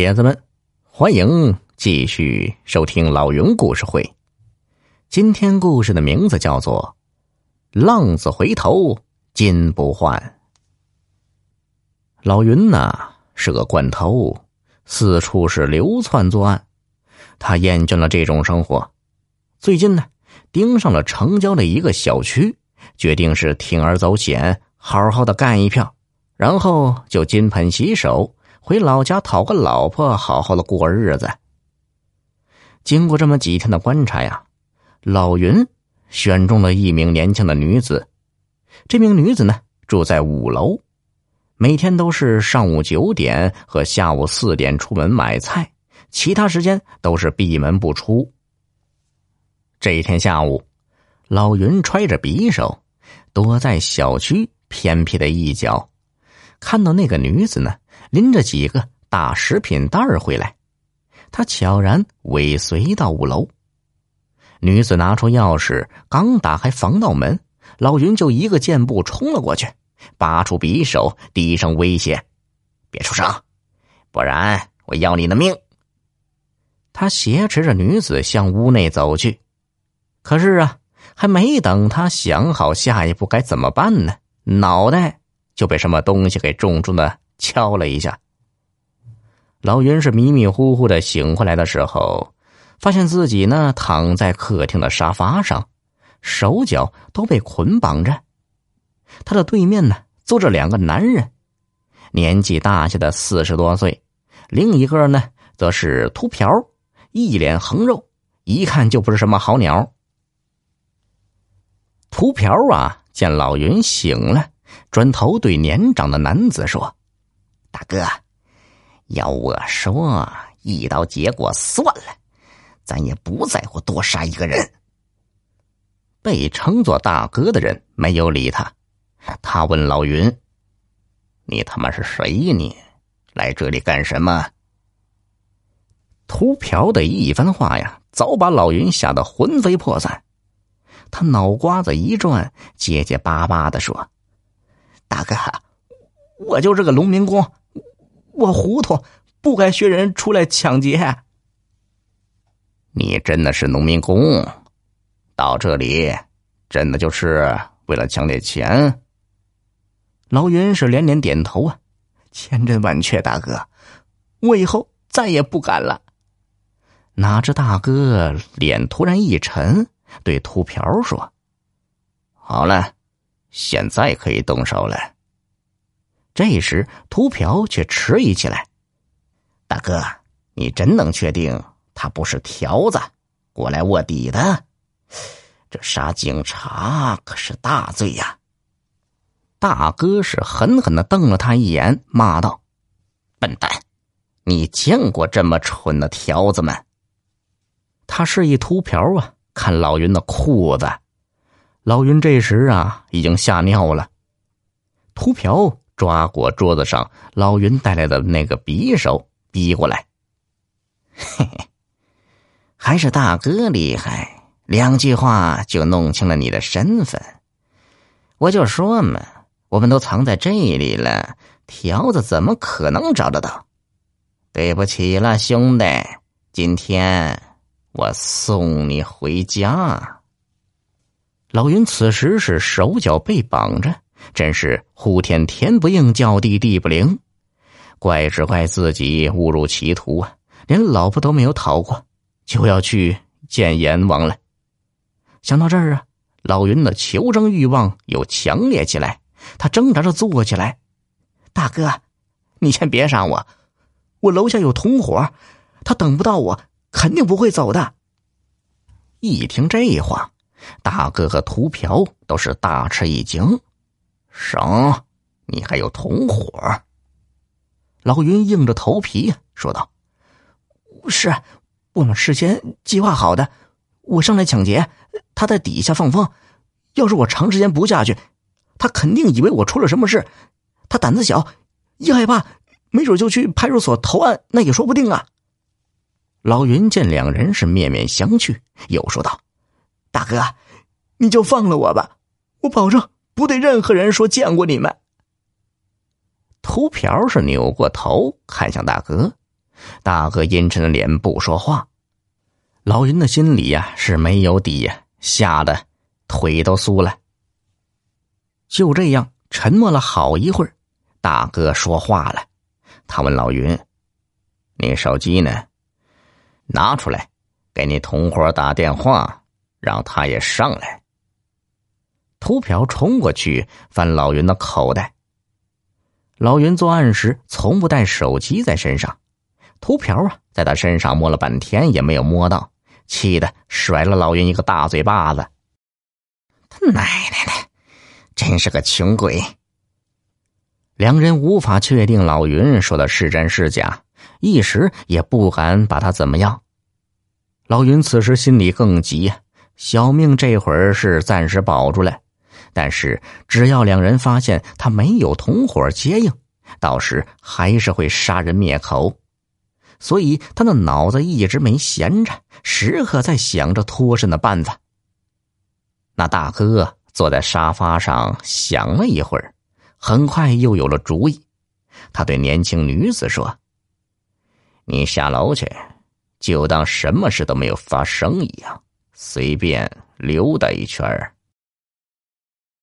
铁子们，欢迎继续收听老云故事会。今天故事的名字叫做《浪子回头金不换》。老云呐是个惯偷，四处是流窜作案。他厌倦了这种生活，最近呢盯上了城郊的一个小区，决定是铤而走险，好好的干一票，然后就金盆洗手。回老家讨个老婆，好好的过日子。经过这么几天的观察呀，老云选中了一名年轻的女子。这名女子呢，住在五楼，每天都是上午九点和下午四点出门买菜，其他时间都是闭门不出。这一天下午，老云揣着匕首，躲在小区偏僻的一角，看到那个女子呢。拎着几个大食品袋儿回来，他悄然尾随到五楼。女子拿出钥匙，刚打开防盗门，老云就一个箭步冲了过去，拔出匕首，低声威胁：“别出声，不然我要你的命！”他挟持着女子向屋内走去，可是啊，还没等他想好下一步该怎么办呢，脑袋就被什么东西给重重的。敲了一下，老云是迷迷糊糊的醒过来的时候，发现自己呢躺在客厅的沙发上，手脚都被捆绑着。他的对面呢坐着两个男人，年纪大些的四十多岁，另一个呢则是秃瓢，一脸横肉，一看就不是什么好鸟。秃瓢啊，见老云醒了，转头对年长的男子说。大哥，要我说，一刀结果算了，咱也不在乎多杀一个人。被称作大哥的人没有理他，他问老云：“你他妈是谁呀？你来这里干什么？”秃瓢的一番话呀，早把老云吓得魂飞魄散。他脑瓜子一转，结结巴巴的说：“大哥，我就是个农民工。”我糊涂，不该学人出来抢劫。你真的是农民工，到这里真的就是为了抢点钱？老云是连连点头啊，千真万确，大哥，我以后再也不敢了。哪知大哥脸突然一沉，对秃瓢说：“好了，现在可以动手了。”这时，秃瓢却迟疑起来：“大哥，你真能确定他不是条子过来卧底的？这杀警察可是大罪呀！”大哥是狠狠的瞪了他一眼，骂道：“笨蛋，你见过这么蠢的条子吗？”他示意秃瓢啊，看老云的裤子。老云这时啊，已经吓尿了。秃瓢。抓过桌子上老云带来的那个匕首，逼过来。嘿嘿，还是大哥厉害，两句话就弄清了你的身份。我就说嘛，我们都藏在这里了，条子怎么可能找得到？对不起了，兄弟，今天我送你回家。老云此时是手脚被绑着。真是呼天天不应，叫地地不灵，怪只怪自己误入歧途啊！连老婆都没有讨过，就要去见阎王了。想到这儿啊，老云的求生欲望又强烈起来，他挣扎着坐起来：“大哥，你先别杀我，我楼下有同伙，他等不到我，肯定不会走的。”一听这话，大哥和秃瓢都是大吃一惊。省，你还有同伙？老云硬着头皮说道：“是，我们事先计划好的。我上来抢劫，他在底下放风。要是我长时间不下去，他肯定以为我出了什么事。他胆子小，一害怕，没准就去派出所投案，那也说不定啊。”老云见两人是面面相觑，又说道：“大哥，你就放了我吧，我保证。”不对任何人说见过你们。秃瓢是扭过头看向大哥，大哥阴沉着脸不说话。老云的心里呀是没有底呀，吓得腿都酥了。就这样沉默了好一会儿，大哥说话了，他问老云：“你手机呢？拿出来，给你同伙打电话，让他也上来。”秃瓢冲过去翻老云的口袋。老云作案时从不带手机在身上，秃瓢啊，在他身上摸了半天也没有摸到，气得甩了老云一个大嘴巴子。他奶奶的，真是个穷鬼！两人无法确定老云说的是真是假，一时也不敢把他怎么样。老云此时心里更急，小命这会儿是暂时保住了。但是，只要两人发现他没有同伙接应，到时还是会杀人灭口。所以，他的脑子一直没闲着，时刻在想着脱身的办法。那大哥坐在沙发上想了一会儿，很快又有了主意。他对年轻女子说：“你下楼去，就当什么事都没有发生一样，随便溜达一圈儿。”